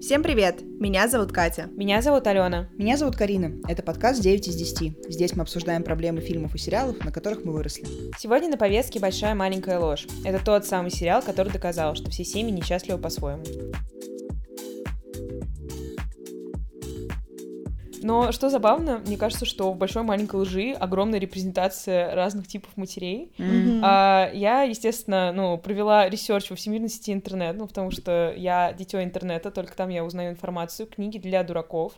Всем привет! Меня зовут Катя. Меня зовут Алена. Меня зовут Карина. Это подкаст 9 из 10. Здесь мы обсуждаем проблемы фильмов и сериалов, на которых мы выросли. Сегодня на повестке «Большая маленькая ложь». Это тот самый сериал, который доказал, что все семьи несчастливы по-своему. Но что забавно, мне кажется, что в большой маленькой лжи огромная репрезентация разных типов матерей. Mm-hmm. А, я, естественно, ну, провела research во всемирной сети интернет, ну, потому что я дитё интернета, только там я узнаю информацию, книги для дураков.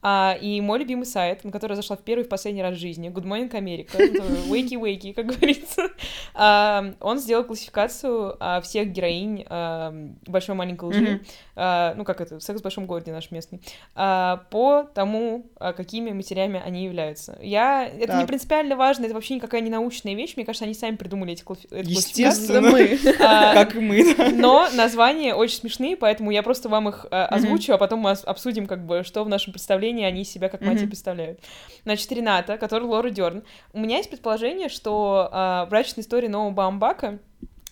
А, и мой любимый сайт, на который я зашла в первый и в последний раз в жизни, Good Morning America, wakey wakey, как говорится, а, он сделал классификацию а, всех героинь а, большой маленькой лжи, Мгм. а, ну как это, секс в большом городе наш местный, а, по тому, а, какими матерями они являются. Я, это не Так. принципиально важно, это вообще никакая не научная вещь, мне кажется, они сами придумали эти класс- эту Естественно. А, Как и мы, да. но названия очень смешные, поэтому я просто вам их э, озвучу, а потом мы обсудим, как бы, что в нашем представлении они из себя как мать представляют. Значит, Рената, который Лора Дерн. У меня есть предположение, что э, брачная история нового Бамбака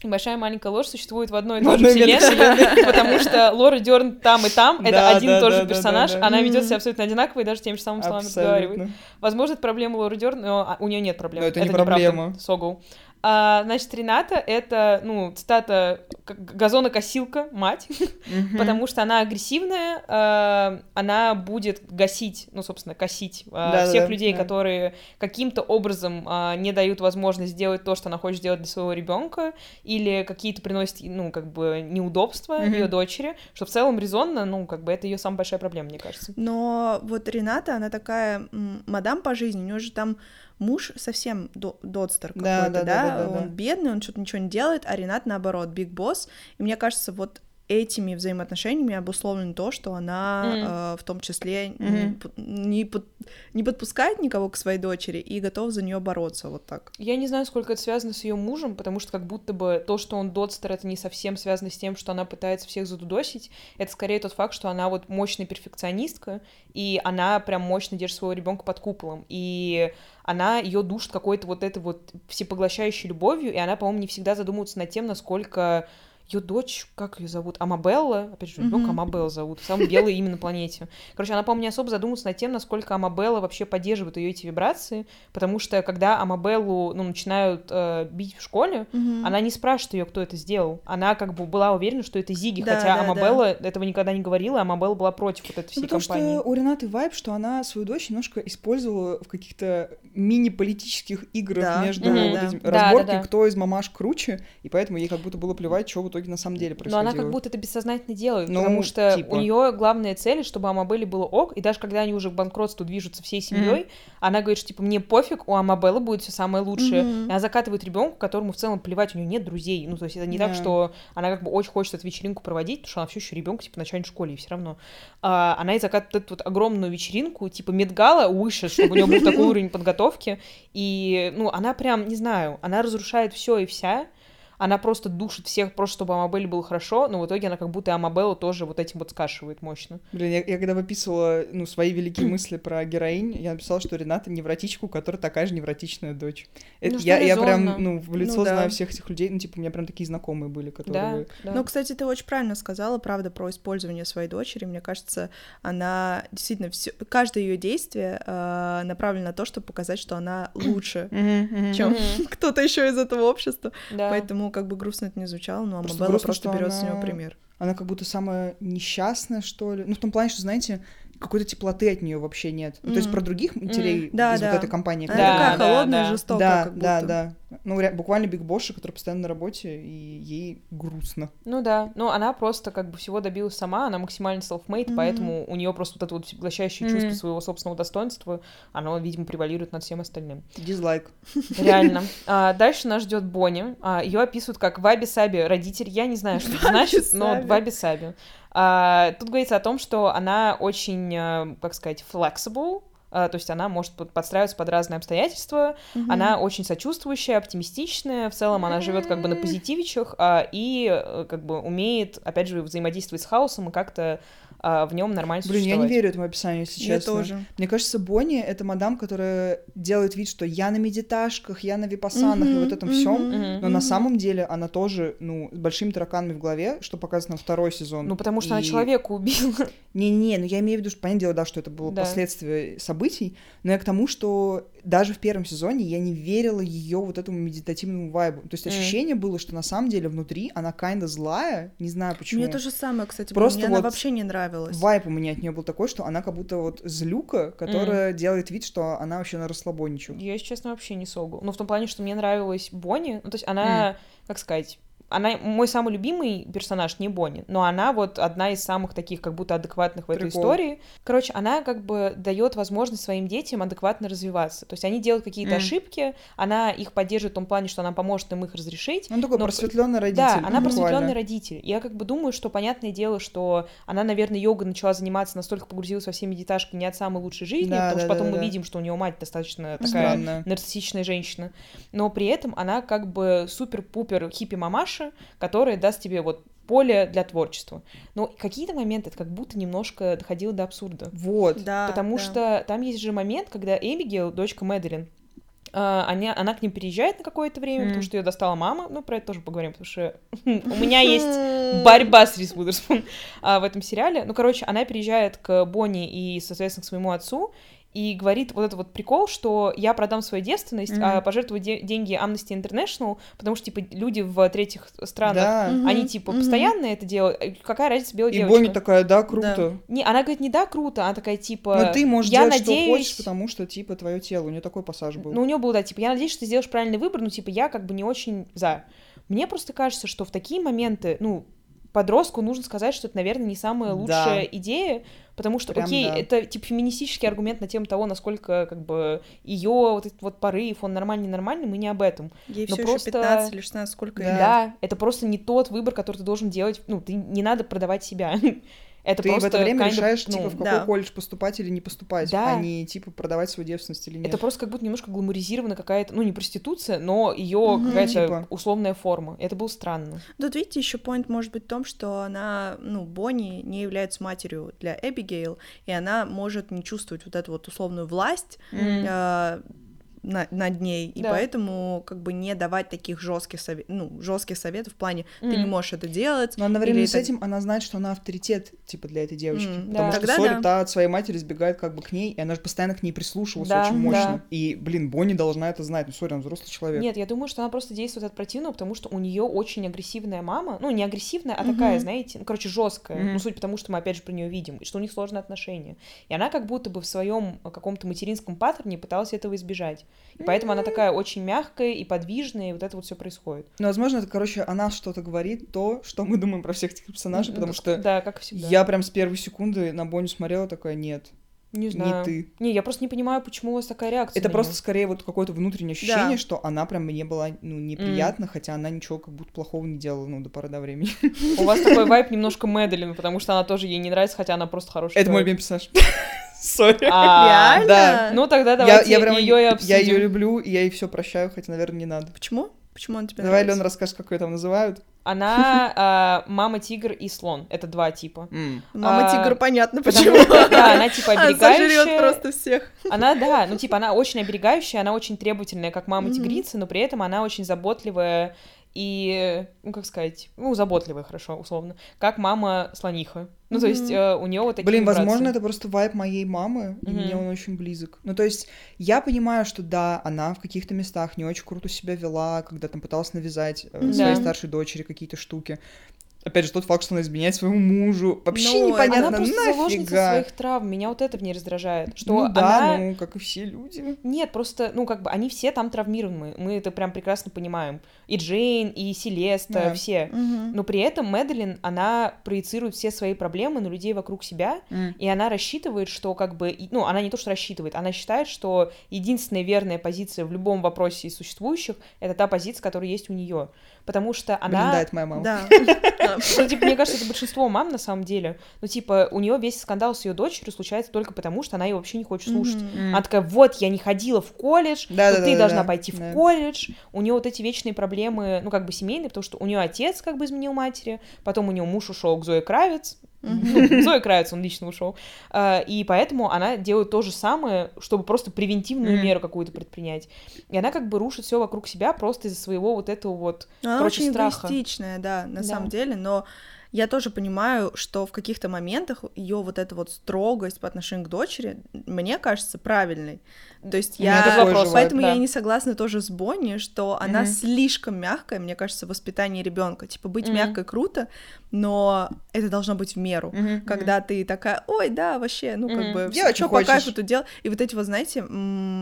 и большая и маленькая ложь существует в одной и той же вселенной, потому что Лора Дерн там и там, это Да, один и да, тот же да, персонаж, она ведет себя абсолютно одинаково и даже теми же самыми словами разговаривает. Возможно, это проблема Лоры Дерн, но а, у нее нет проблем. Но это не проблема. Согл. А, значит, Рената — это, ну, цитата газонокосилка, мать, Мгм. потому что она агрессивная, а, она будет гасить, ну, собственно, косить Да-да-да, всех людей, да. которые каким-то образом а, не дают возможность сделать то, что она хочет сделать для своего ребенка, или какие-то приносят, ну, как бы, неудобства Мгм. ее дочери, что в целом резонно, ну, как бы, это ее самая большая проблема, мне кажется. Но вот Рената, она такая мадам по жизни, у нее же там муж совсем до- додстер какой-то, да, да, да, да, да, он да. бедный, он что-то ничего не делает, а Ренат наоборот, биг босс, и мне кажется, вот этими взаимоотношениями обусловлено то, что она Мгм. э, в том числе п- не, под- не подпускает никого к своей дочери и готов за нее бороться вот так. Я не знаю, сколько это связано с ее мужем, потому что как будто бы то, что он додстер, это не совсем связано с тем, что она пытается всех задудосить. Это скорее тот факт, что она вот мощная перфекционистка, и она прям мощно держит своего ребенка под куполом. И она ее душит какой-то вот этой вот всепоглощающей любовью, и она, по-моему, не всегда задумывается над тем, насколько ее дочь, как ее зовут? Амабелла, опять же, ребенка Мгм. Амабелла зовут, самый белый имя на планете. Короче, она, по-моему, не особо задумывается над тем, насколько Амабелла вообще поддерживает ее эти вибрации, потому что когда Амабеллу, ну, начинают э, бить в школе, она не спрашивает ее, кто это сделал. Она как бы была уверена, что это Зиги, Да, хотя да, Амабелла этого никогда не говорила, а Амабелла была против вот этой всей Ну, потому компании. что у Ренаты вайб, что она свою дочь немножко использовала в каких-то мини-политических играх Да. между Мгм. вот Да. этим Да, да, разборки, да. кто из мамаш круче, и поэтому ей как будто было плевать, что в итоге на самом деле Но происходило. она как будто это бессознательно делает, Ну, потому что типа. у нее главная цель, чтобы Амабелле было ок, и даже когда они уже к банкротству движутся всей семьей, она говорит, что типа мне пофиг, у Амабеллы будет все самое лучшее. Мгм. И она закатывает ребенку, которому в целом плевать, у нее нет друзей. Ну, то есть это не так, Да. что она как бы очень хочет эту вечеринку проводить, потому что она все еще ребенок, типа, в начальной школе, и все равно. А, она и закатывает эту вот огромную вечеринку, типа Медгала выше, чтобы у нее был такой уровень подготовки. И, ну, она прям, не знаю, она разрушает все и вся. Она просто душит всех, просто чтобы Амабелле было хорошо, но в итоге она как будто и Амабеллу тоже вот этим вот скашивает мощно. Блин, я, я когда выписывала ну, свои великие мысли про героинь, я написала, что Рената невротичка, у которой такая же невротичная дочь. Это Ну, что я, я прям, ну, в лицо Ну да. знаю всех этих людей, ну, типа, у меня прям такие знакомые были, Да, которые... да. Ну, кстати, ты очень правильно сказала, правда, про использование своей дочери. Мне кажется, она действительно все, каждое ее действие э, направлено на то, чтобы показать, что она лучше, чем кто-то еще из этого общества. Да. Поэтому, как бы грустно это не звучало, но Просто Амабелла грустно, просто берет с него пример. Она как будто самая несчастная, что ли. Ну, в том плане, что, знаете, какой-то теплоты от нее вообще нет. Ну, то есть про других матерей Да, из да. вот этой компании. Она Да, такая да, холодная, да. жестокая, да, как да, будто. да. Ну, ре- буквально Биг Босша, который постоянно на работе, и ей грустно. Ну да, ну она просто как бы всего добилась сама, она максимально self-made, Мгм. поэтому у нее просто вот это вот поглощающее Мгм. чувство своего собственного достоинства, оно, видимо, превалирует над всем остальным. Дизлайк. Реально. А, дальше нас ждет Бонни. ее описывают как ваби-саби родитель. Я не знаю, что это значит, но Ваби-саби. ваби-саби. А, тут говорится о том, что она очень, э, как сказать, flexible, а, то есть она может под- подстраиваться под разные обстоятельства, Мгм. она очень сочувствующая, оптимистичная, в целом она живет как бы на позитивичах а, и э, как бы умеет, опять же, взаимодействовать с хаосом и как-то а, в нем нормально Блин, я существовать. не верю этому описанию, если Я честно. тоже. Мне кажется, Бонни — это мадам, которая делает вид, что я на медиташках, я на випассанах и Мгм, вот этом мгм, всем. Мгм. Но на мгм. самом деле она тоже, ну, с большими тараканами в голове, что показано второй сезон. Ну, потому что она И- человека убила. Не-не, ну я имею в виду, что, понятное дело, да, что это было Да. последствие событий, но я к тому, что даже в первом сезоне я не верила ее вот этому медитативному вайбу. То есть Мгм. ощущение было, что на самом деле внутри она kinda злая, не знаю почему. Мне то же самое, кстати. Просто мне она вот вообще не нравилась. Вайп у меня от нее был такой, что она как будто вот злюка, которая делает вид, что она вообще на расслабоничу. Я, если честно, вообще не согу. Ну, в том плане, что мне нравилась Бонни. Ну, то есть она, как сказать, она мой самый любимый персонаж не Бонни, но она вот одна из самых таких как будто адекватных в этой Прикол. истории. Короче, она как бы дает возможность своим детям адекватно развиваться. То есть они делают какие-то Мгм. ошибки, она их поддерживает в том плане, что она поможет им их разрешить. Он такой Но- просветленный родитель. Да, она просветленный родитель. Я как бы думаю, что понятное дело, что она, наверное, йога начала заниматься, настолько погрузилась во все медиташки не от самой лучшей жизни, Да, потому что да, потом да, мы да. видим, что у нее мать достаточно такая Странная. нарциссичная женщина. Но при этом она как бы супер-пупер хиппи-мамаша, которая даст тебе вот поле для творчества. Но какие-то моменты это как будто немножко доходило до абсурда. Вот. Да, Потому да. что там есть же момент, когда Эбигейл, дочка Мэдалин, а, они, она к ним переезжает на какое-то время, Мгм. потому что ее достала мама. Ну, про это тоже поговорим, потому что у меня есть борьба с Рис Уизерспун а, в этом сериале. Ну, короче, она переезжает к Бонни и, соответственно, к своему отцу, и говорит вот этот вот прикол, что я продам свою девственность, а Мгм. пожертвую де- деньги Amnesty International, потому что, типа, люди в третьих странах, Да. Мгм, они, типа, постоянно это делают. Э, Какая разница белая И девочка? Бонни такая, да, круто. Не, она говорит, не да, круто, она такая, типа... Но ты можешь я делать, надеюсь... что хочешь, потому что, типа, твое тело. У нее такой пассаж был. Ну, у нее было, да, типа, я надеюсь, что ты сделаешь правильный выбор, но, типа, я как бы не очень за. Мне просто кажется, что в такие моменты, ну, подростку нужно сказать, что это, наверное, не самая Да. лучшая идея, потому что, Прям окей, да. это, типа, феминистический аргумент на тему того, насколько, как бы, ее вот этот вот порыв, он нормальный, нормальный, мы не об этом. Ей но все просто- еще 15 или 16, сколько Да. Да. это просто не тот выбор, который ты должен делать, ну, ты не надо продавать себя. Это ты в просто это время kind of, решаешь, ну, типа, в какой да. колледж поступать или не поступать, Да. а не, типа, продавать свою девственность или нет. Это просто как будто немножко гламуризирована какая-то, ну, не проституция, но ее Мгм. какая-то Типа. условная форма. Это было странно. Тут, видите, еще point может быть в том, что она, ну, Бонни не является матерью для Эбигейл, и она может не чувствовать вот эту вот условную власть М. э, на- над ней, и Да. поэтому как бы не давать таких жестких советов, ну, жестких советов в плане ты не можешь это делать. Но одновременно или с это- этим она знает, что она авторитет, типа, для этой девочки. М, Потому да. что Тогда sorry, да. та от своей матери сбегает как бы к ней, и она же постоянно к ней прислушивалась Да, очень мощно. да. И, блин, Бонни должна это знать. Ну, sorry, он взрослый человек. Нет, я думаю, что она просто действует от противного, потому что у нее очень агрессивная мама. Ну, не агрессивная, а Мгм. такая, знаете, ну, короче, жесткая. Мгм. Ну, суть потому, что мы опять же про нее видим, и что у них сложные отношения. И она как будто бы в своем каком-то материнском паттерне пыталась этого избежать. И поэтому она такая очень мягкая и подвижная, и вот это вот все происходит. Ну, возможно, это, короче, она что-то говорит, то, что мы думаем про всех этих персонажей, потому что Да, как всегда. я прям с первой секунды на Бонни смотрела, такая, нет, не не знаю. ты. Не, я просто не понимаю, почему у вас такая реакция. Это просто скорее вот какое-то внутреннее ощущение, Да. что она прям мне была, ну, неприятна, хотя она ничего как будто плохого не делала, ну, до поры до времени. У вас такой вайб немножко Мэделин, потому что она тоже ей не нравится, хотя она просто хорошая. Это мой любимый персонаж. Sorry. А, Реально? да. Ну тогда Я, давайте я прям, ее и я обсудим. ее люблю, и я ей все прощаю, хотя, наверное, не надо. Почему? Почему он тебе Давай? Лен, расскажешь, как ее там называют. Она а, мама тигр и слон. Это два типа. М. Мама А, тигр, понятно, Потому почему. что, да, она типа Она оберегающая. просто всех. Она, да, ну типа она очень оберегающая, она очень требовательная, как мама Мгм. тигрица, но при этом она очень заботливая и, ну как сказать, ну заботливая, хорошо, условно, как мама слониха. Ну то есть э, у нее вот такие Блин, вибрации. возможно, это просто вайб моей мамы, и Мгм. мне он очень близок. Ну, то есть, я понимаю, что да, она в каких-то местах не очень круто себя вела, когда там пыталась навязать э, Да. своей старшей дочери какие-то штуки. Опять же, тот факт, что она изменяет своему мужу. Вообще Ну, непонятно, Она просто нафига. своих травм. Меня вот это в ней раздражает. Что Ну да, она... ну, как и все люди. Нет, просто, ну, как бы, они все там травмированы. Мы это прям прекрасно понимаем. И Джейн, и Селеста, Да. все. Мгм. Но при этом Мэдалин, она проецирует все свои проблемы на людей вокруг себя, и она рассчитывает, что как бы, ну, она не то, что рассчитывает, она считает, что единственная верная позиция в любом вопросе из существующих — это та позиция, которая есть у нее. Потому что Блин, она... да, это моя мама. Да. Ну, типа, мне кажется, это большинство мам на самом деле. Ну, типа, у нее весь скандал с ее дочерью случается только потому, что она ее вообще не хочет слушать. Она такая, вот, я не ходила в колледж, Да, но да, ты да, должна да, пойти да. в колледж. У нее вот эти вечные проблемы, ну, как бы семейные, потому что у нее отец как бы изменил матери, потом у нее муж ушел к Зое Кравец, Ну, Зоя Кравец, он лично ушел. А, и поэтому она делает то же самое, чтобы просто превентивную меру какую-то предпринять. И она как бы рушит все вокруг себя просто из-за своего вот этого вот, она короче, очень страха. да, на Да. самом деле, но я тоже понимаю, что в каких-то моментах ее вот эта вот строгость по отношению к дочери, мне кажется, правильной. То есть я... бывает, Поэтому да. я не согласна тоже с Бонни, что она Мгм. слишком мягкая, мне кажется, в воспитании ребенка. Типа быть Мгм. мягкой круто, но это должно быть в меру. Мгм. Когда ты такая, ой, да, вообще, ну как Мгм. бы Делай, все чё по кайфу тут делать. И вот эти вот, знаете,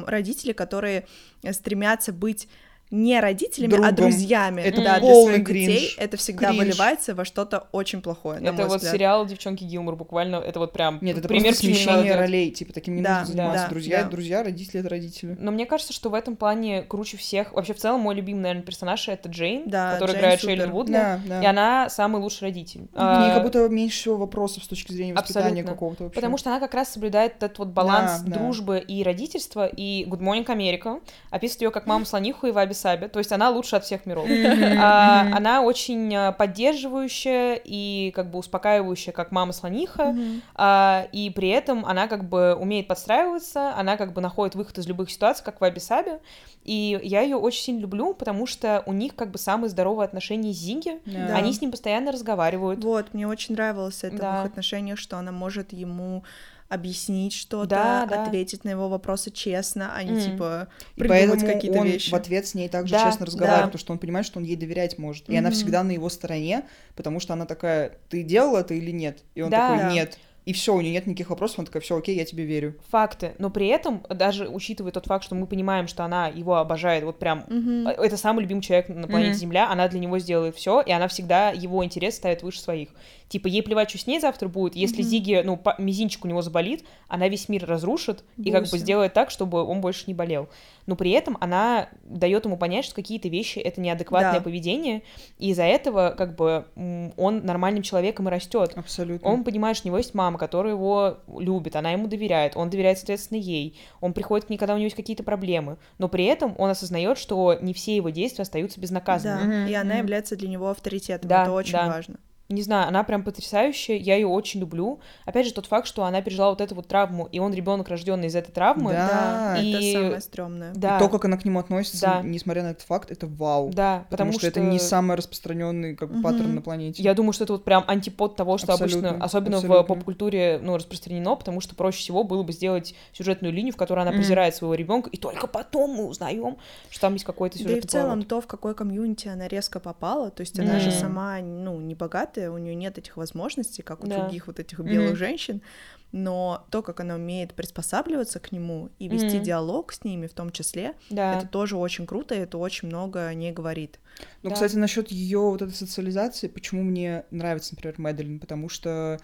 родители, которые стремятся быть не родителями, а Другом. друзьями Это да, для полный своих кринж. детей, это всегда Кринж. выливается во что-то очень плохое, на Это мой вот взгляд. сериал «Девчонки Гилмор», буквально, это вот прям Нет, это пример, просто смещение ролей, типа, таким не Да, нужно заниматься. да, друзья — да. друзья, родители — это родители. Но мне кажется, что в этом плане круче всех... Вообще, в целом, мой любимый, наверное, персонаж — это Джейн, Да, который Джейн играет супер. Шейлин Вудли. Да, да. И она самый лучший родитель. В ней А, как будто меньше всего вопросов с точки зрения воспитания Абсолютно. какого-то вообще. Потому что она как раз соблюдает этот вот баланс Да, да. дружбы и родительства, и Good Morning America описывает ее как маму слониху и Ваби Саби, то есть она лучше от всех миров. А, Она очень а, поддерживающая и как бы успокаивающая, как мама слониха, а, и при этом она как бы умеет подстраиваться, она как бы находит выход из любых ситуаций, как Ваби Саби, и я ее очень сильно люблю, потому что у них как бы самые здоровые отношения с Зиги, Да. они с ним постоянно разговаривают. Вот, мне очень нравилось это в их отношениях, что она может ему объяснить что-то, Да, да. ответить на его вопросы честно, а не Мгм. типа придумать какие-то вещи. в ответ с ней также Да, честно разговаривает, да. потому что он понимает, что он ей доверять может. И она Мгм. всегда на его стороне, потому что она такая, ты делал это или нет? И он Да. такой, нет. И все, у нее нет никаких вопросов, он такой, все, окей, я тебе верю. факты, но при этом, даже учитывая тот факт, что мы понимаем, что она его обожает, вот прям, э, это самый любимый человек на планете Мгм. Земля, она для него сделает все, и она всегда его интерес ставит выше своих. Типа, ей плевать, что с ней завтра будет, если Мгм. Зиги, ну, по- мизинчик у него заболит, она весь мир разрушит и как бы Буся. сделает так, чтобы он больше не болел. Но при этом она дает ему понять, что какие-то вещи это неадекватное Да. поведение, и из-за этого как бы он нормальным человеком и растет. Абсолютно. Он понимает, что у него есть мама, которая его любит, она ему доверяет, он доверяет, соответственно, ей. Он приходит к ней, когда у него есть какие-то проблемы. Но при этом он осознает, что не все его действия остаются Да, безнаказанными. Мгм, и она является для него авторитетом, Да, это очень да. важно. Не знаю, она прям потрясающая, я ее очень люблю. Опять же, тот факт, что она пережила вот эту вот травму, и он ребенок, рожденный из этой травмы. Да, и- это самое стрёмное. Да, И то, как она к нему относится, Да. несмотря на этот факт, это вау. да, Потому, что, это не самый распространенный как бы, Мгм. паттерн на планете. Я думаю, что это вот прям антипод того, что Абсолютно, обычно, особенно в абсолютно. поп-культуре, ну, распространено, потому что проще всего было бы сделать сюжетную линию, в которой она Мгм. презирает своего ребенка, и только потом мы узнаем, что там есть какой-то Да и в целом поворот. то, в какой комьюнити она резко попала, то есть она же сама, ну, не богатая, у нее нет этих возможностей, как у Да. других вот этих белых Мгм. женщин, но то, как она умеет приспосабливаться к нему и вести Мгм. диалог с ними в том числе, Да. это тоже очень круто, и это очень много о ней говорит. Ну, Да. кстати, насчет ее вот этой социализации, почему мне нравится, например, Мэдалин, потому что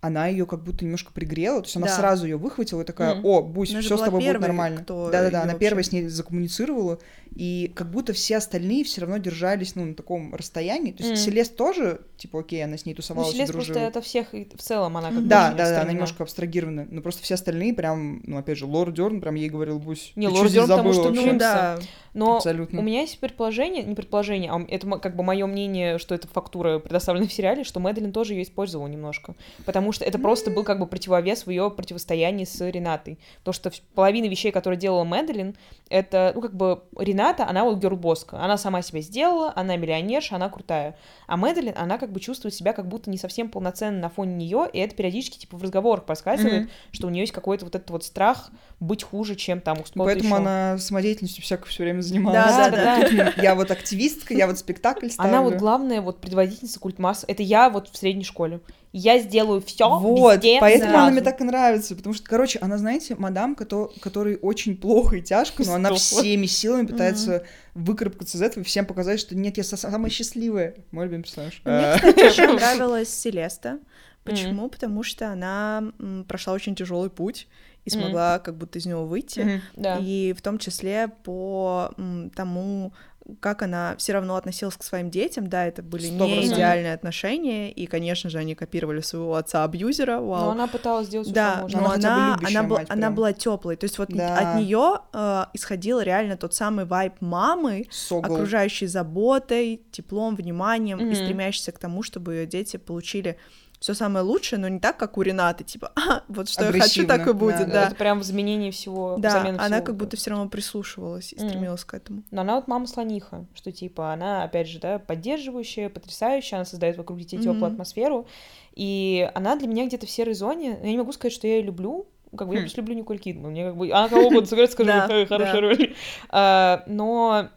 она ее как будто немножко пригрела, то есть она Да. сразу ее выхватила и такая, Мгм. о, Бусь, все с тобой будет нормально. Да-да-да, она вообще- первая с ней закоммуницировала, и как будто все остальные все равно держались, ну, на таком расстоянии. То есть Мгм. Селест тоже, типа, окей, она с ней Ну, тусовалась и Селест дружила. просто это всех и в целом, она как бы Да, очень да, да, она немножко абстрагирована. Но просто все остальные прям, ну, опять же, Лор Дерн прям ей говорил, Бусь, Не, ты Лор чё здесь Дёрн, потому что, ну, вообще?» да, Но Абсолютно. у меня есть предположение, не предположение, а это как бы мое мнение, что это фактура предоставлена в сериале, что Мэдалин тоже ее использовала немножко. Потому что это просто был как бы противовес в ее противостоянии с Ренатой. Потому что половина вещей, которые делала Мэдалин, это, ну, как бы, Рената, она вот герлбоска. Она сама себя сделала, она миллионерша, она крутая. А Мэдалин, она как бы чувствует себя как будто не совсем полноценно на фоне нее, и это периодически, типа, в разговорах подсказывает, Мгм. что у нее есть какой-то вот этот вот страх быть хуже, чем там у Поэтому ещё. она самодеятельностью всякой все время занималась. Да, да, да. Тут Я вот активистка, я вот спектакль ставлю. Она вот главная вот предводительница культ масс. Это я вот в средней школе. Я сделаю все Вот, везде, поэтому сразу. она мне так и нравится, потому что, короче, она, знаете, мадам, кото- которой очень плохо и тяжко, но она всеми силами пытается выкарабкаться из этого и всем показать, что нет, я самая счастливая. Мой любимый персонаж. Мне, А, кстати, очень нравилась Селеста. Почему? Потому что она м, прошла очень тяжелый путь и смогла как будто из него выйти. Да. И в том числе по м, тому, как она все равно относилась к своим детям, да, это были Сто не процентов. идеальные отношения, и, конечно же, они копировали своего отца-абьюзера, вау. Но она пыталась сделать все, Да, что можно. но Она бы она, любящая она, был- мать она была теплой. То есть вот Да. от нее исходил реально тот самый вайб мамы, Согл. окружающей заботой, теплом, вниманием и Мгм. стремящейся к тому, чтобы ее дети получили все самое лучшее, но не так, как у Ренаты, типа, а, вот что я хочу, так и будет, да. Это прям в заменении всего. Да, она как будто все равно прислушивалась и стремилась к этому. Но она вот мама слониха, что типа она, опять же, да, поддерживающая, потрясающая, она создает вокруг детей теплую атмосферу, и она для меня где-то в серой зоне. Я не могу сказать, что я ее люблю, как бы я хм. просто люблю Николь Кидман. Мне как бы... Она кого угодно сыграет, скажу, хорошая роль. А, но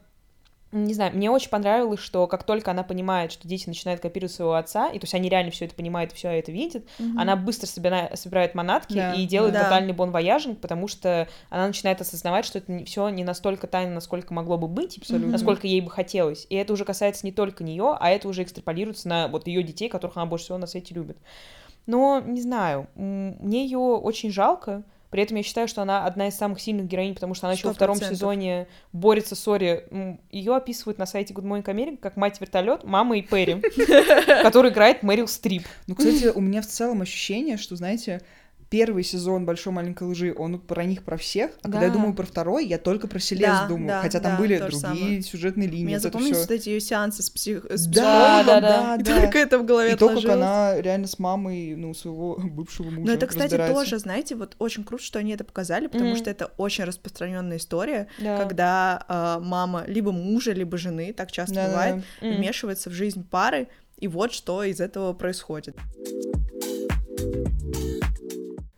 не знаю, мне очень понравилось, что как только она понимает, что дети начинают копировать своего отца, и то есть они реально все это понимают, все это видят, mm-hmm. она быстро собира... собирает манатки да. и делает да. тотальный bon voyaging, потому что она начинает осознавать, что это все не настолько тайно, насколько могло бы быть, Абсолютно. насколько ей бы хотелось. И это уже касается не только нее, а это уже экстраполируется на вот ее детей, которых она больше всего на свете любит. Но не знаю, мне ее очень жалко, при этом я считаю, что она одна из самых сильных героинь, потому что она 100%. еще во втором сезоне борется с, sorry, ее описывают на сайте Good Morning America как мать вертолет, мамой Перри, который играет Мэрил Стрип. Ну, кстати, у меня в целом ощущение, что, знаете, первый сезон «Большой маленькой лжи», он про них, про всех, а да. когда я думаю про второй, я только про Селест да, думаю, да, хотя там да, были другие самое. сюжетные линии. Мне запомнились вот эти ее сеансы с, псих... с да, да, да, да, только это в голове И то, как она реально с мамой, ну, своего бывшего мужа Но это, кстати, тоже, знаете, вот очень круто, что они это показали, потому mm-hmm. что это очень распространенная история, да. когда э, мама либо мужа, либо жены, так часто да, бывает, да. вмешивается mm-hmm. в жизнь пары, и вот что из этого происходит.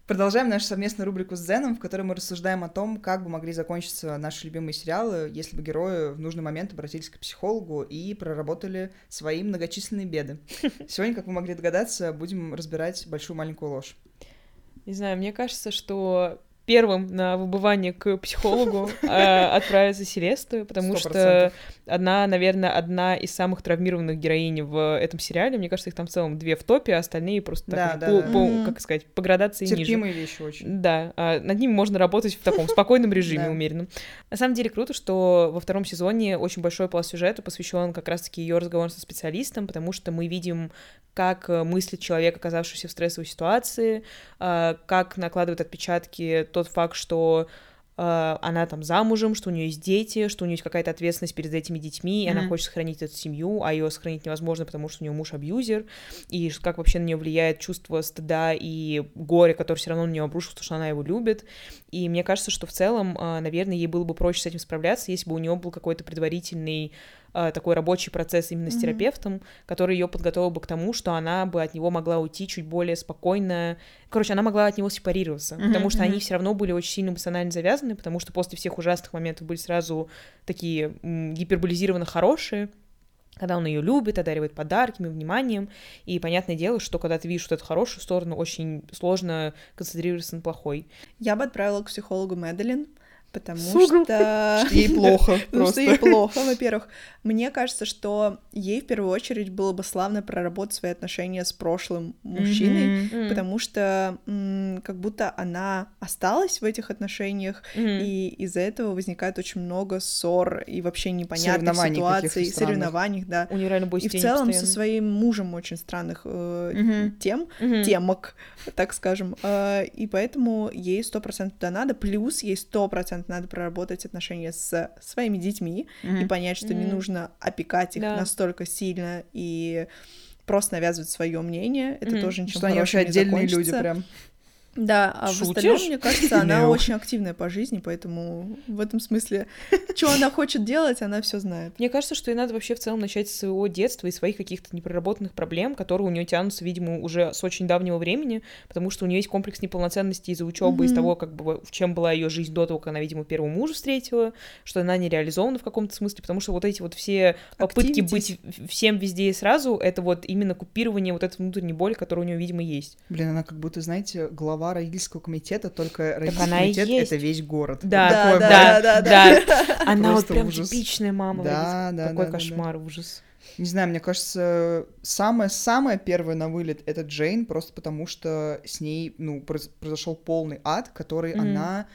Продолжаем нашу совместную рубрику с Зеном, в которой мы рассуждаем о том, как бы могли закончиться наши любимые сериалы, если бы герои в нужный момент обратились к психологу и проработали свои многочисленные беды. Сегодня, как вы могли догадаться, будем разбирать большую маленькую ложь. Не знаю, мне кажется, что первым на выбывание к психологу э, отправится Селеста, потому 100%. что она, наверное, одна из самых травмированных героинь в этом сериале. Мне кажется, их там в целом две в топе, а остальные просто да, так, да, по, да. По, как сказать, по градации Терпимые ниже. вещи очень. Да, а над ними можно работать в таком спокойном режиме, умеренном. На самом деле круто, что во втором сезоне очень большой пласт сюжета посвящен как раз-таки ее разговорам со специалистом, потому что мы видим, как э, мыслит человек, оказавшийся в стрессовой ситуации, э, как накладывает отпечатки тот факт, что э, она там замужем, что у нее есть дети, что у нее есть какая-то ответственность перед этими детьми, и mm-hmm. она хочет сохранить эту семью, а ее сохранить невозможно, потому что у нее муж абьюзер, и как вообще на нее влияет чувство стыда и горя, которое все равно на нее обрушится, что она его любит. И мне кажется, что в целом, наверное, ей было бы проще с этим справляться, если бы у нее был какой-то предварительный э, такой рабочий процесс именно с терапевтом, который ее подготовил бы к тому, что она бы от него могла уйти чуть более спокойно. Короче, она могла от него сепарироваться, потому что они все равно были очень сильно эмоционально завязаны, потому что после всех ужасных моментов были сразу такие гиперболизированно хорошие когда он ее любит, одаривает подарками, вниманием. И понятное дело, что когда ты видишь вот эту хорошую сторону, очень сложно концентрироваться на плохой. Я бы отправила к психологу Мэдалин, потому Сугу. что... что ей плохо Потому ну, что ей плохо, во-первых. Мне кажется, что ей в первую очередь было бы славно проработать свои отношения с прошлым мужчиной, mm-hmm. потому что м- как будто она осталась в этих отношениях, mm-hmm. и из-за этого возникает очень много ссор и вообще непонятных ситуаций, соревнований, да. У нее реально И в целом постоянно. со своим мужем очень странных э, mm-hmm. тем, mm-hmm. темок, так скажем. Э, и поэтому ей 100% туда надо, плюс ей 100% момент надо проработать отношения с своими детьми mm-hmm. и понять, что mm-hmm. не нужно опекать их да. настолько сильно и просто навязывать свое мнение. Это mm-hmm. тоже ничего что они вообще отдельные закончится. люди прям. Да, а Шутишь? в остальном, мне кажется, она очень активная по жизни, поэтому в этом смысле, что она хочет делать, она все знает. Мне кажется, что ей надо вообще в целом начать с своего детства и своих каких-то непроработанных проблем, которые у нее тянутся, видимо, уже с очень давнего времени, потому что у нее есть комплекс неполноценности из-за учебы, mm-hmm. из того, как бы в чем была ее жизнь до того, как она, видимо, первого мужа встретила, что она не реализована в каком-то смысле, потому что вот эти вот все попытки быть всем везде и сразу, это вот именно купирование вот этой внутренней боли, которая у нее, видимо, есть. Блин, она как будто, знаете, глава глава родительского комитета, только родительский комитет — это весь город. Да, да, да, да, да, Она вот прям типичная мама. Да, да, Какой кошмар, ужас. Не знаю, мне кажется, самое-самое первое на вылет это Джейн, просто потому что с ней, ну, произошел полный ад, который она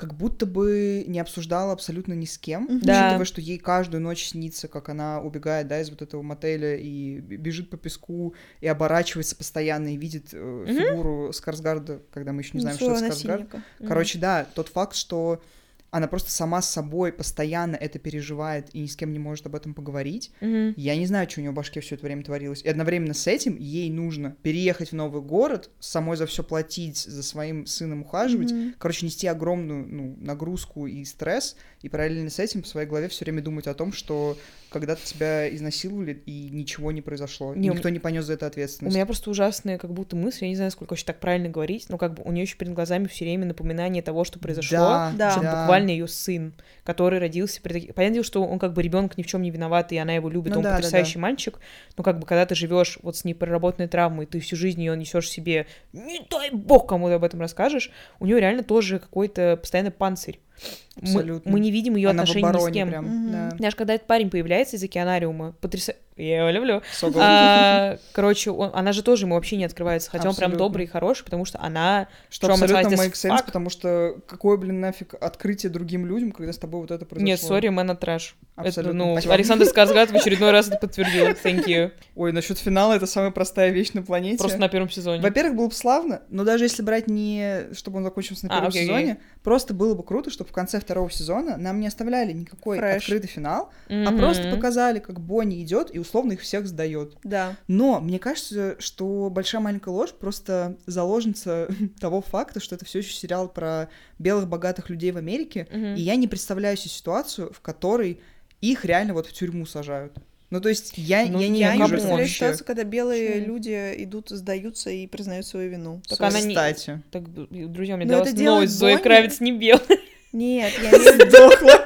как будто бы не обсуждала абсолютно ни с кем, mm-hmm. учитывая, да. что ей каждую ночь снится, как она убегает, да, из вот этого мотеля и бежит по песку и оборачивается постоянно и видит э, mm-hmm. фигуру Скарсгарда, когда мы еще не знаем, ну, что это Скарсгард. Mm-hmm. Короче, да, тот факт, что она просто сама с собой постоянно это переживает и ни с кем не может об этом поговорить. Мгм. Я не знаю, что у нее в башке все это время творилось. И одновременно с этим ей нужно переехать в новый город, самой за все платить, за своим сыном ухаживать. Мгм. Короче, нести огромную ну, нагрузку и стресс, и параллельно с этим в своей голове все время думать о том, что когда-то тебя изнасиловали, и ничего не произошло. и Не, у никто не понес за это У ответственность. меня просто ужасная как будто мысль, я не знаю, сколько вообще так правильно говорить, но как бы у нее еще перед глазами все время напоминание того, что произошло, Да, Да. что да. буквально ее сын, который родился при таких... Дело, что он как бы ребенок ни в чем не виноват, и она его любит, Ну он да, да, потрясающий мальчик, но как бы когда ты живешь вот с непроработанной травмой, ты всю жизнь ее несешь себе, не дай бог кому ты об этом расскажешь, у нее реально тоже какой-то постоянно панцирь. Мы, Абсолютно. мы не видим ее Она в отношений ни с кем. прям, Мгм. да. Даже когда этот парень появляется из океанариума, потрясающе. Я его люблю. А, короче, он- она же тоже ему вообще не открывается, хотя он прям Абсолютно. добрый и хороший, потому что она... Что абсолютно make sense, fuck. потому что какое, блин, нафиг открытие другим людям, когда с тобой вот это произошло. Нет, сори, мэн трэш. Это, Абсолютно. ну, Спасибо. Александр Сказгат в очередной раз это подтвердил. Thank you. Ой, насчет финала это самая простая вещь на планете. Просто на первом сезоне. Во-первых, было бы славно, но даже если брать не, чтобы он закончился на А, первом окей, сезоне, просто было бы круто, чтобы в конце второго сезона нам не оставляли никакой Фреш. открытый финал, а Мгм. просто показали, как Бонни идет и условно их всех сдает. Да. Но мне кажется, что большая маленькая ложь просто заложница того факта, что это все еще сериал про белых богатых людей в Америке, Мгм. и я не представляю себе ситуацию, в которой их реально вот в тюрьму сажают. Ну, то есть я, Ну, я не Я не вижу представляю вообще. ситуацию, когда белые Почему? люди идут, сдаются и признают свою вину. Так Кстати. она не- Так, друзья, меня Но делает новость. Зоя. Кравец не белая. Нет, я виду... Сдохла.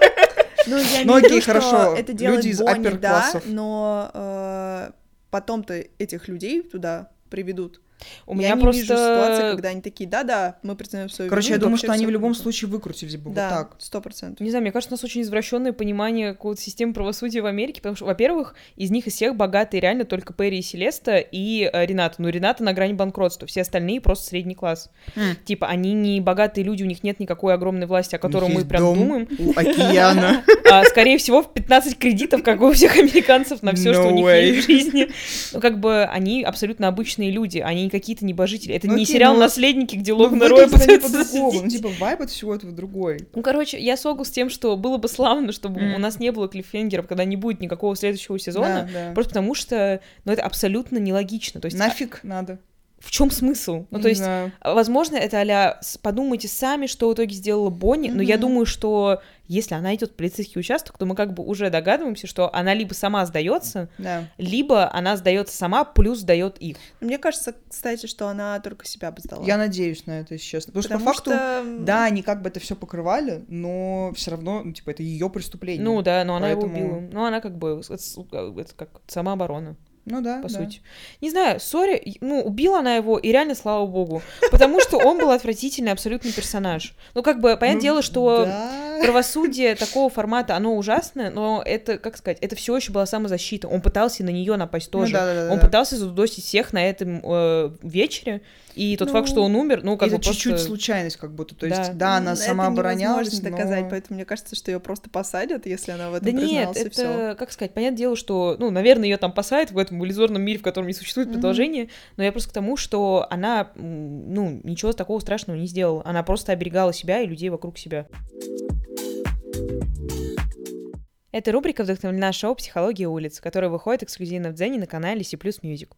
Ну, я Ну, окей, хорошо. это делает Люди из Бонни, да, но э, потом-то этих людей туда приведут. У я меня не просто... вижу ситуации, когда они такие, да-да, мы признаем свою Короче, вину, я думаю, что они в любом круто. случае выкрутились бы Да, вот так. сто процентов. Не знаю, мне кажется, у нас очень извращенное понимание какой-то системы правосудия в Америке, потому что, во-первых, из них из всех богатые реально только Перри и Селеста и э, Рената. Ну, Рената на грани банкротства, все остальные просто средний класс. М. Типа, они не богатые люди, у них нет никакой огромной власти, о которой мы прям дом думаем. У океана. А, скорее всего, в 15 кредитов, как у всех американцев, на все, No что у них есть в жизни. Ну, как бы, они абсолютно обычные люди, они не какие-то небожители. Это Ну, не окей, сериал ну, «Наследники», где Ну, Роя выглядят они пытаются по-другому. Ну, типа, вайб от всего этого другой. Ну, короче, я согу с тем, что было бы славно, чтобы М. у нас не было клиффхенгеров, когда не будет никакого следующего сезона, Да, да. просто потому что, ну, это абсолютно нелогично. То есть, а Нафиг надо. в чем смысл? Ну, то есть, знаю. возможно, это а подумайте сами, что в итоге сделала Бонни, но я думаю, что если она идет в полицейский участок, то мы как бы уже догадываемся, что она либо сама сдается, Да. либо она сдается сама, плюс сдает их. Мне кажется, кстати, что она только себя бы сдала. Я надеюсь на это, если честно. Потому, Потому что по факту, что, да, они как бы это все покрывали, но все равно, ну, типа, это ее преступление. Ну да, но она его Поэтому- убила. Ну, она как бы, это, как самооборона. Ну да, по да. сути. Не знаю, сори, ну, убила она его, и реально, слава богу. Потому что он был отвратительный абсолютный персонаж. Ну, как бы, понятное Ну, дело, что да. Правосудие такого формата, оно ужасное, но это, как сказать, это все еще была самозащита. Он пытался на нее напасть Ну тоже. да, да, да, он да. пытался задудосить всех на этом э, вечере. И тот Ну, факт, что он умер, ну, как это бы чуть-чуть просто... случайность, как будто. То есть, Да. да, она это сама оборонялась, но... доказать, поэтому мне кажется, что ее просто посадят, если она в этом Да нет, призналась, и всё. это, как сказать, понятное дело, что, ну, наверное, ее там посадят в этом иллюзорном мире, в котором не существует Мгм. продолжения, но я просто к тому, что она, ну, ничего такого страшного не сделала. Она просто оберегала себя и людей вокруг себя. Эта рубрика вдохновлена шоу «Психология улиц», которое выходит эксклюзивно в Дзене на канале C++ Music.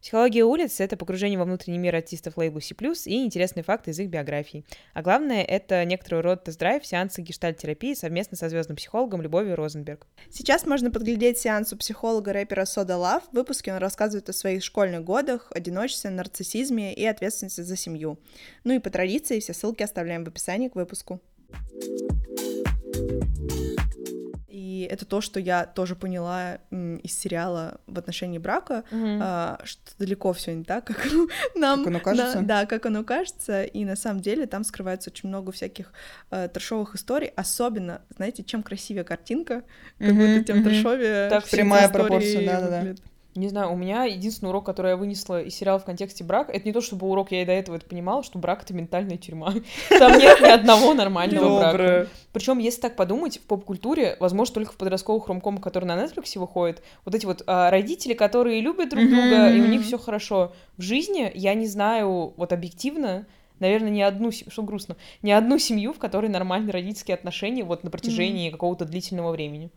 Психология улиц — это погружение во внутренний мир артистов лейбла C+, и интересные факты из их биографий. А главное — это некоторый род тест-драйв сеанса гештальт-терапии совместно со звездным психологом Любовью Розенберг. Сейчас можно подглядеть сеанс у психолога-рэпера Сода Лав. В выпуске он рассказывает о своих школьных годах, одиночестве, нарциссизме и ответственности за семью. Ну и по традиции все ссылки оставляем в описании к выпуску. И это то, что я тоже поняла из сериала в отношении брака, а, что далеко все не так, как нам Как оно кажется? на- да, как оно кажется, и на самом деле там скрывается очень много всяких э, трэшовых историй, особенно, знаете, чем красивее картинка, как Мгм, будто тем мгм. трэшовее Так, прямая пропорция, да-да-да. Не знаю, у меня единственный урок, который я вынесла из сериала в контексте брака, это не то, чтобы урок, я и до этого это понимала, что брак — это ментальная тюрьма. Там нет ни одного нормального брака. Причем, если так подумать, в поп-культуре, возможно, только в подростковых ромкомах, которые на Netflix выходят, вот эти вот а, родители, которые любят друг друга, и у них все хорошо. В жизни я не знаю, вот объективно, наверное, ни одну, что грустно, ни одну семью, в которой нормальные родительские отношения вот на протяжении какого-то длительного времени.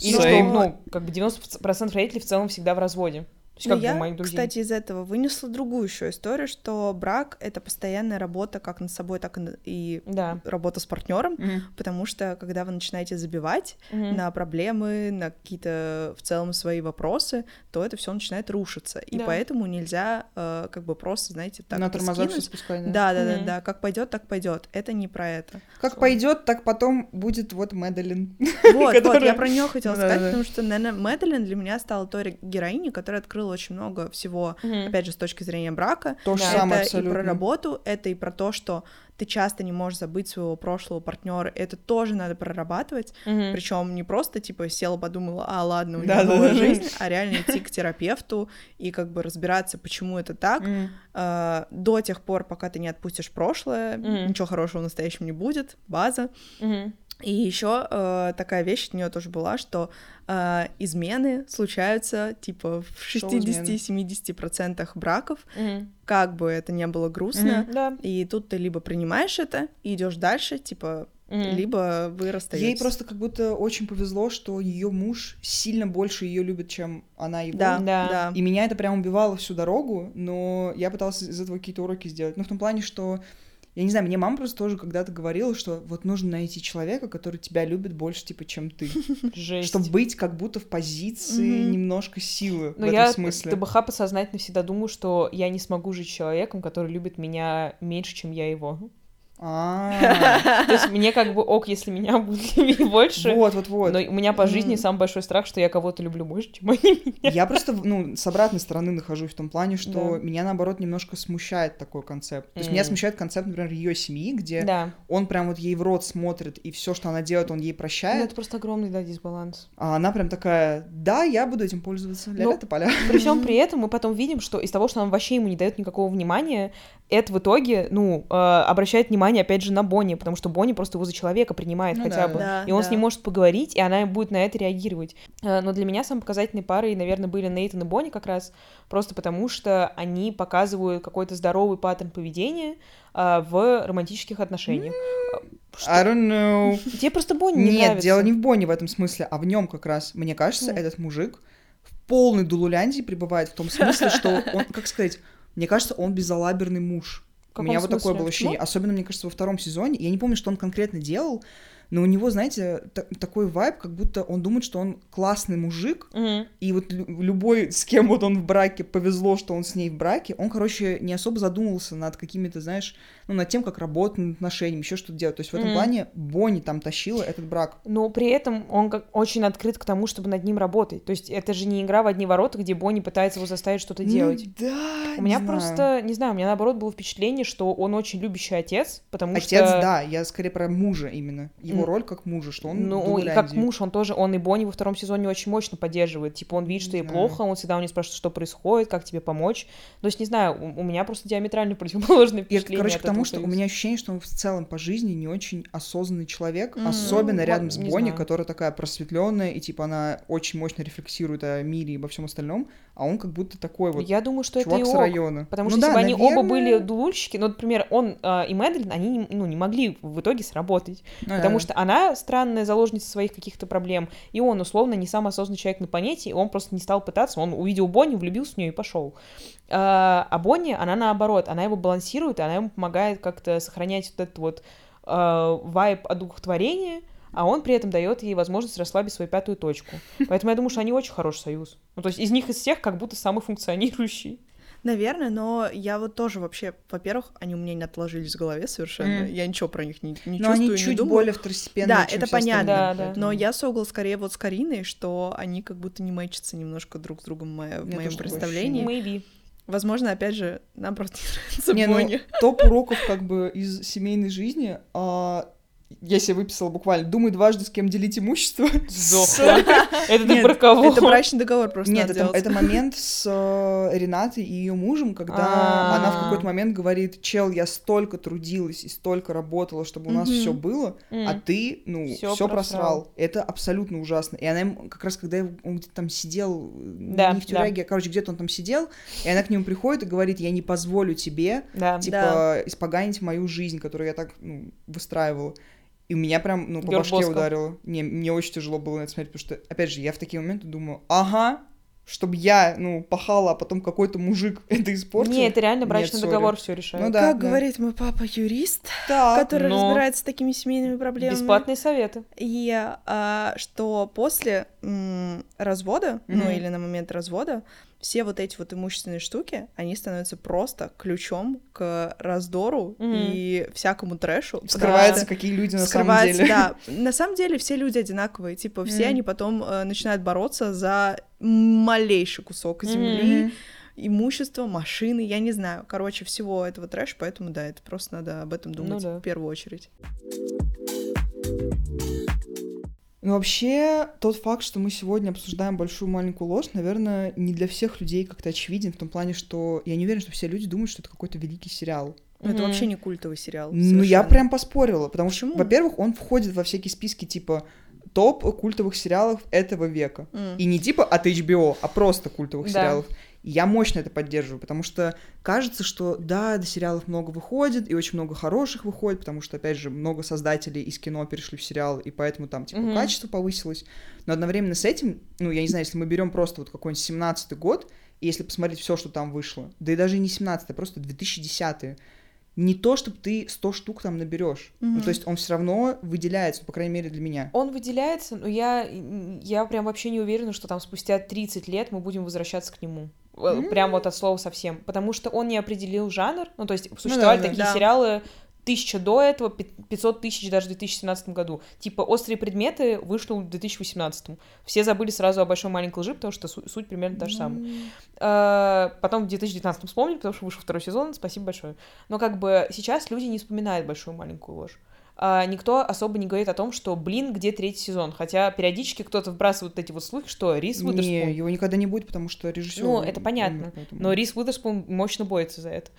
Или что, ну, как бы 90% родителей в целом всегда в разводе есть, как я, бы, моих друзей. кстати, из этого вынесла другую еще историю, что брак — это постоянная работа как над собой, так и да. работа с партнером, mm потому что когда вы начинаете забивать mm на проблемы, на какие-то в целом свои вопросы, то это все начинает рушиться, и да. поэтому нельзя э, как бы просто, знаете, так на тормозах спускай, да. Да, да, mm да, да, как пойдет, так пойдет. Это не про это. Как so. пойдет, так потом будет вот Мэдалин. Вот, вот, я про нее хотела сказать, потому что, наверное, Мэдалин для меня стала той героиней, которая открыла раскрыл очень много всего, mm-hmm. опять же, с точки зрения брака. То же это самое абсолютно. и про работу, это и про то, что ты часто не можешь забыть своего прошлого партнера, это тоже надо прорабатывать, mm-hmm. причем не просто типа села, подумала, а ладно, у него да, новая да, жизнь, да. а реально идти к терапевту и как бы разбираться, почему это так, mm-hmm. э, до тех пор, пока ты не отпустишь прошлое, mm-hmm. ничего хорошего в настоящем не будет, база. Mm-hmm. И еще э, такая вещь у нее тоже была, что э, измены случаются типа в 60-70% браков, mm-hmm. как бы это не было грустно. Mm-hmm, да. И тут ты либо принимаешь это и идешь дальше, типа Mm. Либо вы расстаетесь. Ей просто как будто очень повезло, что ее муж сильно больше ее любит, чем она его. Да, да, да. И меня это прям убивало всю дорогу, но я пыталась из этого какие-то уроки сделать. Ну, в том плане, что я не знаю, мне мама просто тоже когда-то говорила, что вот нужно найти человека, который тебя любит больше, типа, чем ты. Жесть. Чтобы быть как будто в позиции mm-hmm. немножко силы Но в я этом смысле. ТБХ подсознательно всегда думаю, что я не смогу жить человеком, который любит меня меньше, чем я его. А. То есть мне как бы ок, если меня будет любить больше. Вот, вот, вот. Но у меня по жизни самый большой страх, что я кого-то люблю больше, чем они меня. Я просто, ну, с обратной стороны нахожусь в том плане, что меня, наоборот, немножко смущает такой концепт. То есть меня смущает концепт, например, ее семьи, где он прям вот ей в рот смотрит, и все, что она делает, он ей прощает. Ну, это просто огромный, да, дисбаланс. А она прям такая, да, я буду этим пользоваться, ля ну, поля. При всем при этом мы потом видим, что из того, что нам вообще ему не дает никакого внимания, это в итоге, ну, э, обращает внимание, опять же, на Бонни, потому что Бонни просто его за человека принимает ну, хотя да, бы, да, и он да. с ним может поговорить, и она будет на это реагировать. Э, но для меня самой показательной парой, наверное, были Нейтан и Бонни как раз, просто потому что они показывают какой-то здоровый паттерн поведения э, в романтических отношениях. Что? I don't know. Тебе просто Бонни не Нет, нравится. дело не в Бонни в этом смысле, а в нем как раз. Мне кажется, Нет. этот мужик в полной дулуляндии пребывает в том смысле, что он, как сказать, мне кажется, он безалаберный муж. У меня вот такое было ощущение. Ну? Особенно, мне кажется, во втором сезоне. Я не помню, что он конкретно делал, но у него, знаете, такой вайб, как будто он думает, что он классный мужик, угу. и вот любой, с кем вот он в браке, повезло, что он с ней в браке, он, короче, не особо задумывался над какими-то, знаешь, ну, над тем, как работать над отношениями, еще что-то делать. То есть в этом mm. плане Бонни там тащила этот брак. Но при этом он как очень открыт к тому, чтобы над ним работать. То есть это же не игра в одни ворота, где Бонни пытается его заставить что-то ну, делать. Да, У меня просто, знаю. не знаю, у меня наоборот было впечатление, что он очень любящий отец, потому отец, что... Отец, да, я скорее про мужа именно. Его mm. роль как мужа, что он Ну, и как муж, он тоже, он и Бонни во втором сезоне очень мощно поддерживает. Типа он видит, что ей плохо, он всегда у нее спрашивает, что происходит, как тебе помочь. То есть, не знаю, у, у меня просто диаметрально противоположное впечатление. И, короче, потому что у меня ощущение, что он в целом по жизни не очень осознанный человек, mm-hmm. особенно ну, рядом с Бонни, которая такая просветленная, и типа она очень мощно рефлексирует о мире и обо всем остальном, а он как будто такой вот Я думаю, что чувак это и с района. Потому ну, что да, если бы наверное... они оба были дулульщики, ну, например, он э, и Мэдлин, они ну, не могли в итоге сработать. Ну, потому да. что она странная заложница своих каких-то проблем, и он, условно, не самый осознанный человек на планете, и он просто не стал пытаться, он увидел Бонни, влюбился в нее и пошел. А, а Бонни, она наоборот, она его балансирует, она ему помогает как-то сохранять вот этот вот э, вайб одухотворения, а он при этом дает ей возможность расслабить свою пятую точку. Поэтому я думаю, что они очень хороший союз. Ну, то есть из них из всех как будто самый функционирующий. Наверное, но я вот тоже вообще, во-первых, они у меня не отложились в голове совершенно. Mm. Я ничего про них не, не но чувствую, они чуть не думаю. более второстепенные, Да, это понятно. Да, да. Но я согла скорее вот с Кариной, что они как будто не мэчатся немножко друг с другом в, моем, в моем представлении. Maybe. Возможно, опять же, нам просто не нравится не, Ну, топ уроков как бы из семейной жизни. А, я себе выписала буквально, думай дважды, с кем делить имущество. Это ты про кого? Это брачный договор просто Нет, это, момент с э, Ренатой и ее мужем, когда А. она в какой-то момент говорит, чел, я столько трудилась и столько работала, чтобы у нас все было, а ты, ну, все просрал. Это абсолютно ужасно. И она как раз когда он где-то там сидел, э, не в тюряге, а, короче, где-то он там сидел, и она к нему приходит и говорит, я не позволю тебе, типа, испоганить мою жизнь, которую я так, ну, выстраивала. И у меня прям, ну, по Георг башке ударило. Не, мне очень тяжело было на это смотреть, потому что, опять же, я в такие моменты думаю, ага, чтобы я, ну, пахала, а потом какой-то мужик это испортил. Не, это реально Нет, брачный сори. договор все решает. Ну да, Как да. говорит мой папа юрист, Так. который но- разбирается с такими семейными проблемами. Бесплатные советы. И а, что после м, развода, ну Мгм. или на момент развода, все вот эти вот имущественные штуки, они становятся просто ключом к раздору Мгм. и всякому трэшу. Скрывается, что какие люди на самом деле. да. На самом деле все люди одинаковые, типа все Мгм. они потом э, начинают бороться за малейший кусок земли, Мгм. имущество, машины, я не знаю, короче, всего этого трэша, поэтому да, это просто надо об этом думать да. в первую очередь. Ну, вообще, тот факт, что мы сегодня обсуждаем большую маленькую ложь, наверное, не для всех людей как-то очевиден, в том плане, что я не уверена, что все люди думают, что это какой-то великий сериал. Ну, Это Мгм. вообще не культовый сериал. Ну, я прям поспорила, потому что, Почему? во-первых, он входит во всякие списки типа топ культовых сериалов этого века. М. И не типа от HBO, а просто культовых Да. сериалов. И я мощно это поддерживаю, потому что кажется, что да, до сериалов много выходит, и очень много хороших выходит, потому что, опять же, много создателей из кино перешли в сериал, и поэтому там, типа, Мгм. качество повысилось. Но одновременно с этим, ну, я не знаю, если мы берем просто вот какой-нибудь 17-й год, и если посмотреть все, что там вышло, да и даже не 17-й, а просто 2010 не то, чтобы ты 100 штук там наберешь. Ну, Мгм. то есть он все равно выделяется, по крайней мере, для меня. Он выделяется, но я, я прям вообще не уверена, что там спустя 30 лет мы будем возвращаться к нему. М. Прям вот от слова совсем. Потому что он не определил жанр. Ну, то есть существовали да, да. такие Да. сериалы тысяча до этого, пи- 500 тысяч даже в 2017 году. Типа «Острые предметы» вышло в 2018. Все забыли сразу о «Большой маленькой лжи», потому что су- суть примерно та же самая. Э, Потом в 2019 вспомнили, потому что вышел второй сезон, спасибо большое. Но как бы сейчас люди не вспоминают большую маленькую ложь. А, никто особо не говорит о том, что, блин, где третий сезон. Хотя периодически кто-то вбрасывает вот эти вот слухи, что Рис Не, Уизерспун. его никогда не будет, потому что режиссер. Ну, это понятно. Но Рис Уизерспун мощно борется за это.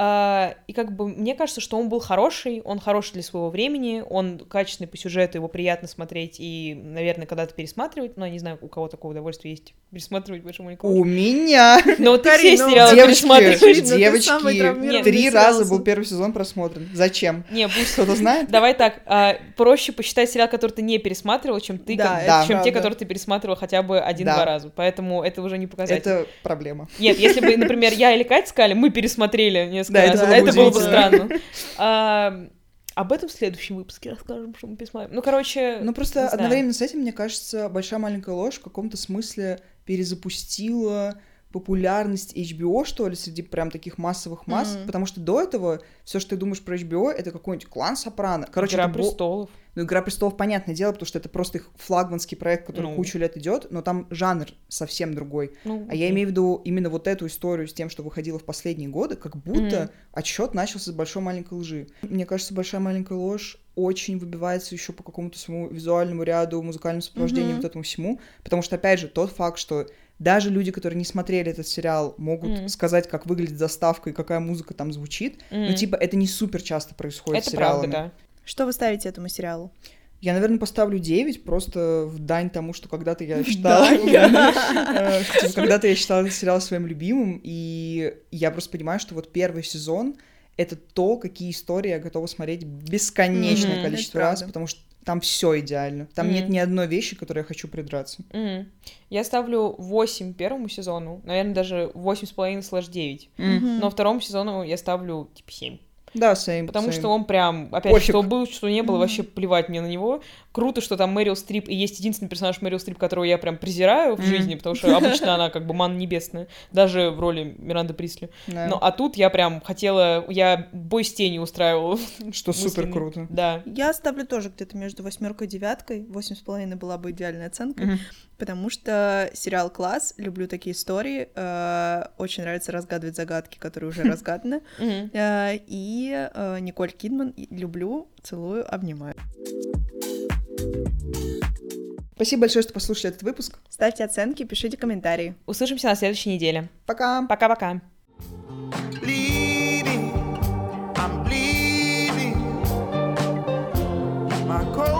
А, и как бы мне кажется, что он был хороший, он хороший для своего времени, он качественный по сюжету, его приятно смотреть и, наверное, когда-то пересматривать. Но я не знаю, у кого такое удовольствие есть пересматривать большую маленькую У меня! Но вот ты все сериалы Девочки, пересматриваешь. Девочки, три раза был первый сезон просмотрен. Зачем? Не, пусть Кто-то знает? Давай так, а, проще посчитать сериал, который ты не пересматривал, чем ты, Да, как- чем те, правда. которые ты пересматривал хотя бы один-два Да. раза. Поэтому это уже не показатель. Это проблема. Нет, если бы, например, я или Катя сказали, мы пересмотрели несколько Да, раз, это это, было бы странно. А, об этом в следующем выпуске расскажем, что мы пересмотрим. Ну, короче, Ну, просто одновременно с этим, мне кажется, «Большая маленькая ложь» в каком-то смысле перезапустила популярность HBO, что ли, среди прям таких массовых масс, Мгм. потому что до этого все, что ты думаешь про HBO, это какой-нибудь клан Сопрано. Короче, «Игра это бо- престолов». Ну, «Игра престолов», понятное дело, потому что это просто их флагманский проект, который Ну. кучу лет идет, но там жанр совсем другой. Ну, А я имею в виду именно вот эту историю с тем, что выходило в последние годы, как будто Мгм. отсчет начался с большой маленькой лжи. Мне кажется, большая маленькая ложь очень выбивается еще по какому-то своему визуальному ряду, музыкальному сопровождению, Мгм. вот этому всему. Потому что, опять же, тот факт, что даже люди, которые не смотрели этот сериал, могут Мгм. сказать, как выглядит заставка и какая музыка там звучит. Ну, Мгм. типа, это не супер часто происходит Это с сериалами. правда, да. Что вы ставите этому сериалу? Я, наверное, поставлю 9, просто в дань тому, что когда-то я считала... э, типа, Когда-то я считала этот сериал своим любимым, и я просто понимаю, что вот первый сезон — это то, какие истории я готова смотреть бесконечное количество раз, потому что там все идеально. Там нет Мгм. ни одной вещи, которой я хочу придраться. Мгм. Я ставлю 8 первому сезону, наверное, даже 8,5 слэш 9. Мгм. Но второму сезону я ставлю, типа, 7. Да, same, Потому same. что он прям, опять Пофиг. же, что был, что не было, вообще плевать мне на него. Круто, что там Мэрил Стрип, и есть единственный персонаж Мэрил Стрип, которого я прям презираю в жизни, потому что обычно она как бы ман небесная, даже в роли Миранды Присли. Да. Ну, а тут я прям хотела, я бой с тенью устраивала. Что супер круто. Да. Я ставлю тоже где-то между восьмеркой и девяткой. Восемь с половиной была бы идеальной оценкой, Мгм. потому что сериал класс, люблю такие истории, э, очень нравится разгадывать загадки, которые уже разгаданы. Э, И Э, Николь Кидман люблю, целую, обнимаю. Спасибо большое, что послушали этот выпуск. Ставьте оценки, пишите комментарии. Услышимся на следующей неделе. Пока. Пока-пока. My cold